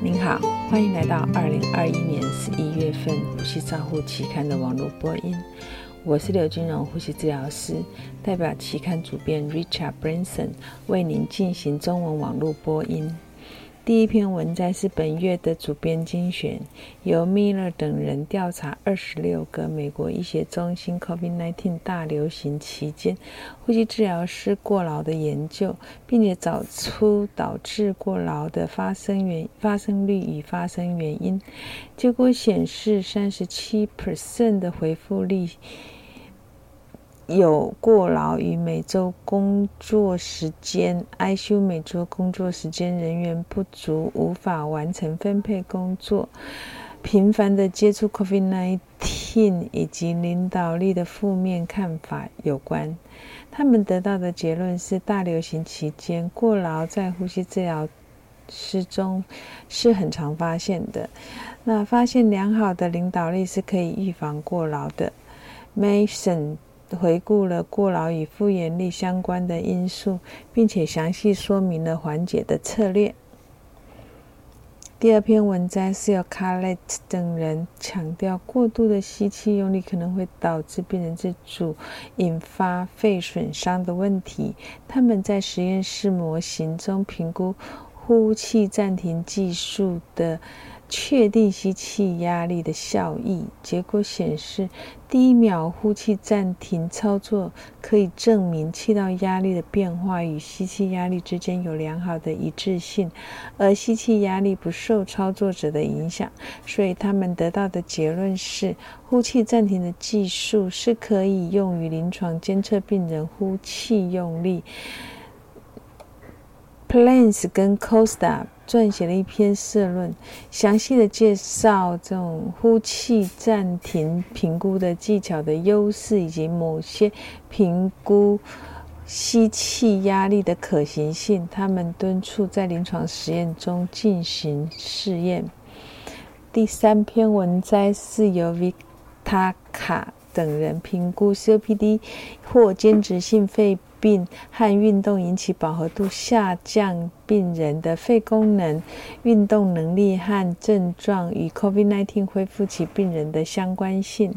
您好，欢迎来到二零二一年十一月份《呼吸照护期刊》的网络播音。我是刘金荣，呼吸治疗师，代表期刊主编 Richard Branson 为您进行中文网络播音。第一篇文摘是本月的主编精选，由 Miller 等人调查二十六个美国医学中心 COVID-19 大流行期间呼吸治疗师过劳的研究，并且找出导致过劳的发生原发生率与发生原因。结果显示，三十七 percent 的回复率。有过劳与每周工作时间，ICU 每周工作时间人员不足，无法完成分配工作，频繁的接触 COVID-19 以及领导力的负面看法有关。他们得到的结论是，大流行期间过劳在呼吸治疗师中是很常发现的。那发现良好的领导力是可以预防过劳的。Mason。回顾了过劳与复原力相关的因素，并且详细说明了缓解的策略。第二篇文章是由 Carlet 等人强调，过度的吸气用力可能会导致病人自主引发肺损伤的问题。他们在实验室模型中评估呼气暂停技术的。确定吸气压力的效益，结果显示，第一秒呼气暂停操作可以证明气道压力的变化与吸气压力之间有良好的一致性，而吸气压力不受操作者的影响。所以他们得到的结论是，呼气暂停的技术是可以用于临床监测病人呼气用力。Plains 跟 Costa 撰写了一篇社论，详细的介绍这种呼气暂停评估的技巧的优势，以及某些评估吸气压力的可行性。他们敦促在临床实验中进行试验。第三篇文摘是由 Vitaka 等人评估 COPD 或间质性肺。病和运动引起饱和度下降，病人的肺功能、运动能力和症状与 COVID-19 恢复期病人的相关性。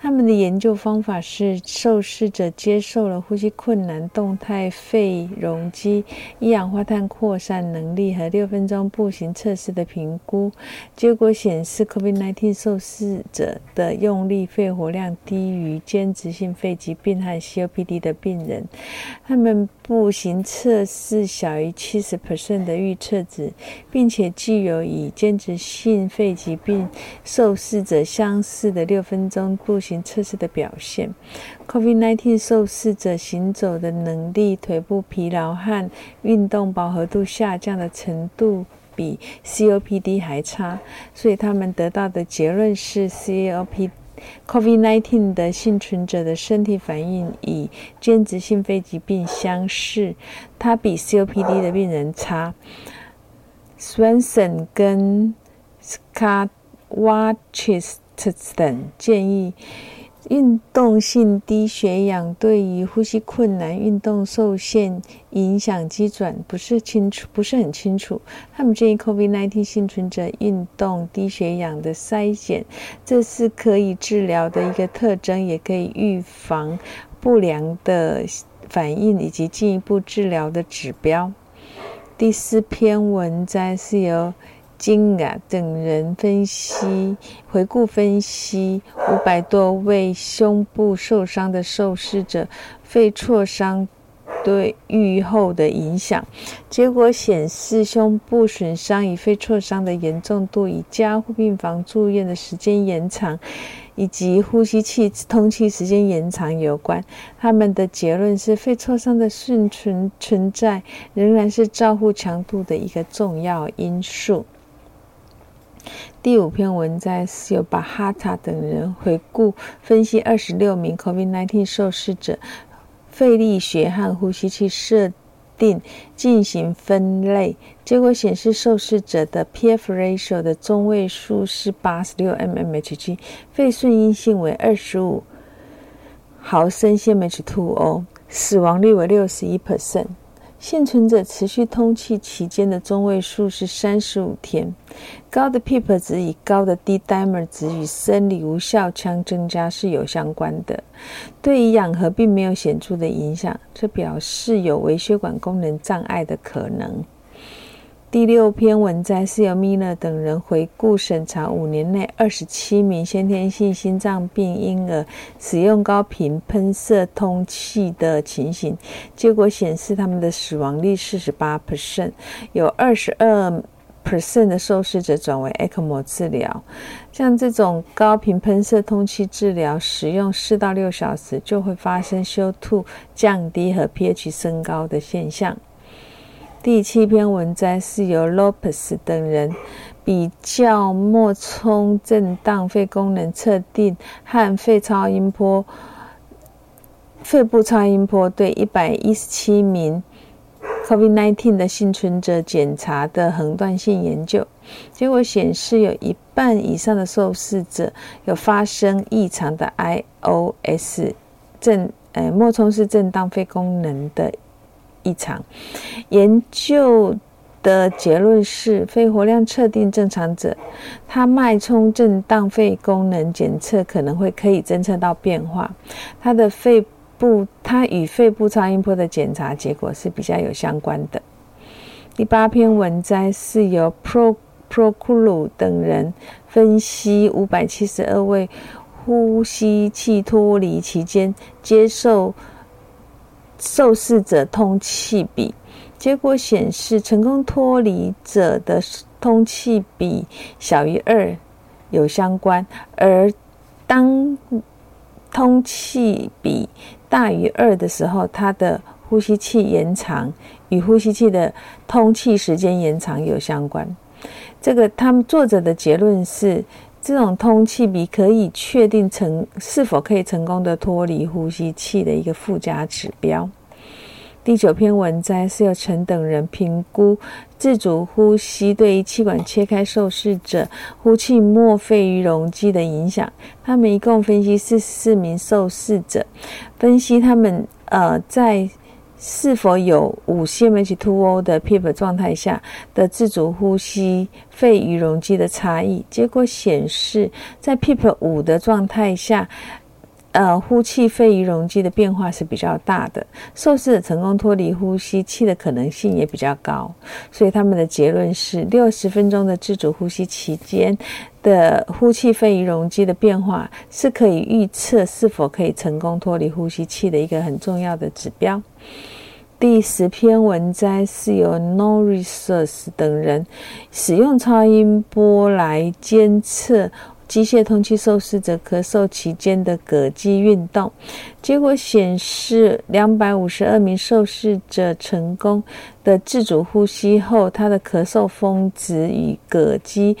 他们的研究方法是：受试者接受了呼吸困难、动态肺容积、一氧化碳扩散能力和六分钟步行测试的评估。结果显示，COVID-19 受试者的用力肺活量低于间质性肺疾病和 COPD 的病人。他们步行测试小于七十 percent 的预测值，并且具有与间质性肺疾病受试者相似的六分钟步行。测试的表现，COVID-19 受试者行走的能力、腿部疲劳和运动饱和度下降的程度比 COPD 还差，所以他们得到的结论是，COPD COVID-19 的幸存者的身体反应与间质性肺疾病相似，它比 COPD 的病人差。Swenson 跟 Scott Watches。等建议，运动性低血氧对于呼吸困难、运动受限影响机转不是清楚，不是很清楚。他们建议 COVID-19 幸存者运动低血氧的筛检，这是可以治疗的一个特征，也可以预防不良的反应以及进一步治疗的指标。第四篇文章是由。金啊等人分析回顾分析五百多位胸部受伤的受试者肺挫伤对愈后的影响，结果显示胸部损伤与肺挫伤的严重度与加护病房住院的时间延长以及呼吸器通气时间延长有关。他们的结论是，肺挫伤的顺存存在仍然是照护强度的一个重要因素。第五篇文章是由巴哈塔等人回顾分析二十六名 COVID-19 受试者肺力学和呼吸器设定进行分类，结果显示受试者的 PF ratio 的中位数是八十六 mmHg，肺顺应性为二十五毫升 cmH2O，死亡率为六十一 percent。幸存者持续通气期间的中位数是三十五天。高的 PEEP 值与高的 D-dimer 值与生理无效腔增加是有相关的，对于氧合并没有显著的影响，这表示有微血管功能障碍的可能。第六篇文摘是由米勒等人回顾审查五年内二十七名先天性心脏病婴儿使用高频喷射通气的情形，结果显示他们的死亡率四十八 percent，有二十二 percent 的受试者转为 ECMO 治疗。像这种高频喷射通气治疗，使用四到六小时就会发生修吐降低和 pH 升高的现象。第七篇文摘是由 Lopez 等人比较末冲震荡肺功能测定和肺超音波、肺部超音波对一百一十七名 COVID-19 的幸存者检查的横断性研究，结果显示有一半以上的受试者有发生异常的 IOS 震，呃，末冲是震荡肺功能的。异常研究的结论是，肺活量测定正常者，他脉冲震荡肺功能检测可能会可以侦测到变化。他的肺部，他与肺部超音波的检查结果是比较有相关的。第八篇文摘是由 Pro Proculu 等人分析五百七十二位呼吸器脱离期间接受。受试者通气比结果显示，成功脱离者的通气比小于二有相关，而当通气比大于二的时候，它的呼吸器延长与呼吸器的通气时间延长有相关。这个他们作者的结论是。这种通气比可以确定成是否可以成功的脱离呼吸器的一个附加指标。第九篇文摘是由陈等人评估自主呼吸对于气管切开受试者呼气末肺余容积的影响。他们一共分析四十四名受试者，分析他们呃在。是否有五 cmH2O 的 PEEP 状态下的自主呼吸肺与容积的差异？结果显示，在 PEEP 五的状态下，呃，呼气肺余容积的变化是比较大的，受试者成功脱离呼吸器的可能性也比较高。所以他们的结论是，六十分钟的自主呼吸期间的呼气肺余容积的变化是可以预测是否可以成功脱离呼吸器的一个很重要的指标。第十篇文摘是由 Norris 等人使用超音波来监测机械通气受试者咳嗽期间的膈肌运动，结果显示，两百五十二名受试者成功的自主呼吸后，他的咳嗽峰值与膈肌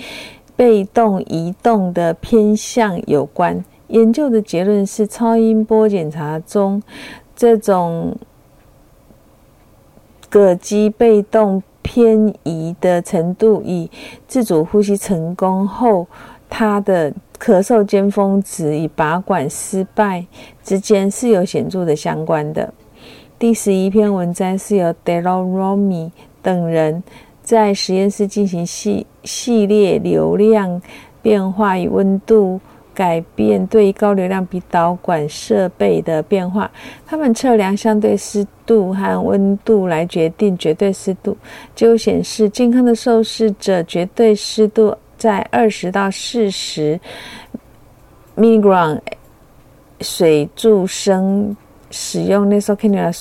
被动移动的偏向有关。研究的结论是，超音波检查中这种。膈肌被动偏移的程度与自主呼吸成功后，他的咳嗽尖峰值与拔管失败之间是有显著的相关的。第十一篇文章是由 Delo Romi 等人在实验室进行系系列流量变化与温度。改变对高流量鼻导管设备的变化，他们测量相对湿度和温度来决定绝对湿度。结果显示，健康的受试者绝对湿度在二十到四十 m i l i g r a m 水柱升使用 nasal cannula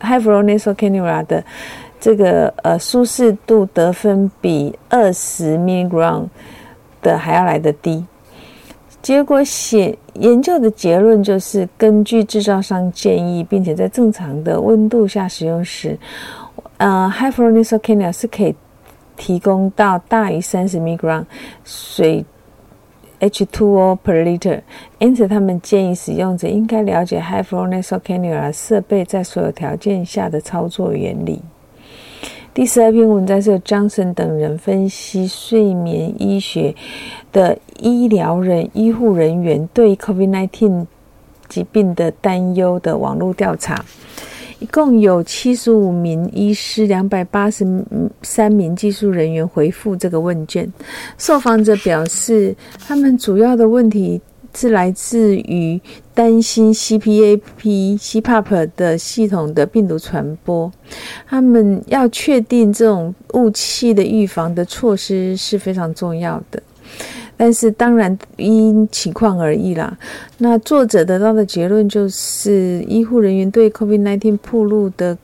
high flow nasal cannula 的这个呃舒适度得分比二十 m i l i g r a m 的还要来得低。结果显研究的结论就是，根据制造商建议，并且在正常的温度下使用时，呃，high flow nasal cannula 是可以提供到大于三十 micron 水 H2O per liter。因此，他们建议使用者应该了解 high flow nasal cannula 设备在所有条件下的操作原理。第十二篇文章是由 Johnson 等人分析睡眠医学的医疗人医护人员对 COVID-19 疾病的担忧的网络调查。一共有七十五名医师、两百八十三名技术人员回复这个问卷。受访者表示，他们主要的问题是来自于担心 CPAP、CPAP 的系统的病毒传播。他们要确定这种雾气的预防的措施是非常重要的。但是当然因情况而异啦。那作者得到的结论就是，医护人员对 COVID-19 铺路的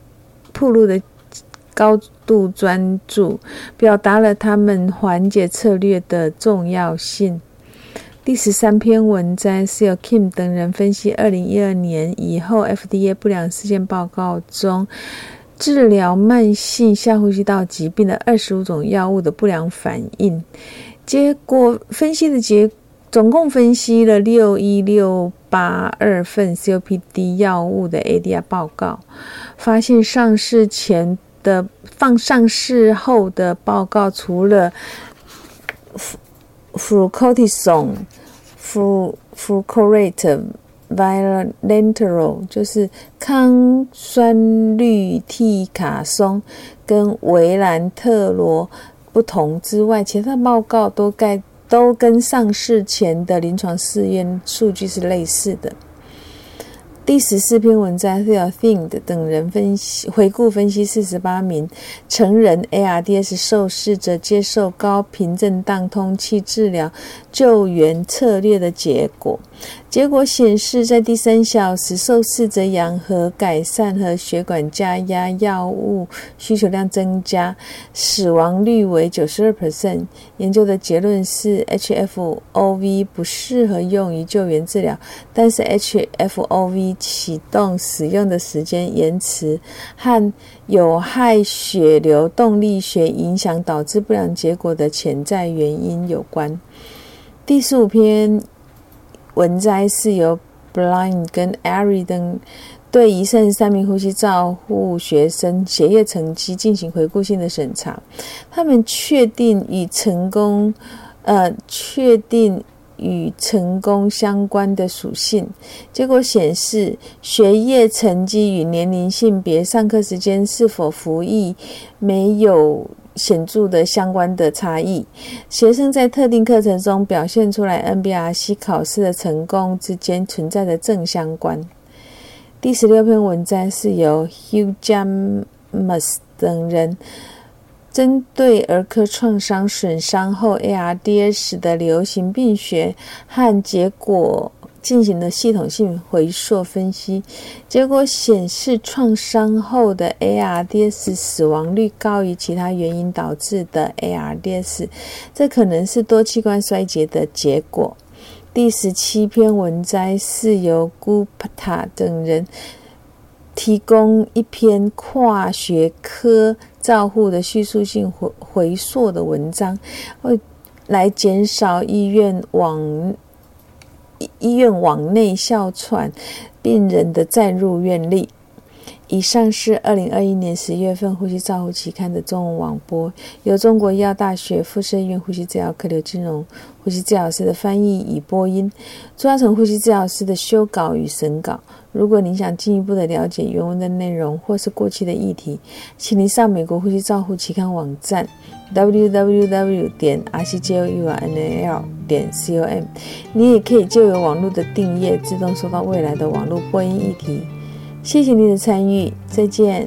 铺路的高度专注，表达了他们缓解策略的重要性。第十三篇文章是由 Kim 等人分析二零一二年以后 FDA 不良事件报告中治疗慢性下呼吸道疾病的二十五种药物的不良反应。结果分析的结，总共分析了六一六八二份 COPD 药物的 ADR 报告，发现上市前的放上市后的报告，除了 flucortisone、flu flucorate、vilanterol，就是抗酸氯替卡松跟维兰特罗。不同之外，其他报告都该都跟上市前的临床试验数据是类似的。第十四篇文章是由 Find 等人分析回顾分析四十八名成人 ARDS 受试者接受高频震荡通气治疗救援策略的结果。结果显示，在第三小时，受试者氧合改善和血管加压药物需求量增加，死亡率为九十二 percent。研究的结论是，HFOV 不适合用于救援治疗，但是 HFOV 启动使用的时间延迟和有害血流动力学影响导致不良结果的潜在原因有关。第十五篇。文摘是由 Blind 跟 Ari 等对一剩三名呼吸照护学生学业成绩进行回顾性的审查，他们确定与成功，呃，确定与成功相关的属性。结果显示，学业成绩与年龄、性别、上课时间、是否服役没有。显著的相关的差异，学生在特定课程中表现出来 NBRC 考试的成功之间存在的正相关。第十六篇文章是由 Hugh James 等人针对儿科创伤损伤后 ARDS 的流行病学和结果。进行了系统性回溯分析，结果显示创伤后的 ARDS 死亡率高于其他原因导致的 ARDS，这可能是多器官衰竭的结果。第十七篇文摘是由 Gupta 等人提供一篇跨学科照护的叙述性回回溯的文章，会来减少医院往。医院往内哮喘病人的再入院率。以上是二零二一年十月份《呼吸照护期刊》的中文网播，由中国医药大学附设医院呼吸治疗科刘金荣呼吸治疗师的翻译与播音，朱嘉诚呼吸治疗师的修稿与审稿。如果您想进一步的了解原文的内容或是过去的议题，请您上美国呼吸照护期刊网站 www 点 r c j o u r n a l 点 com。你也可以就由网络的订阅，自动收到未来的网络播音议题。谢谢你的参与，再见。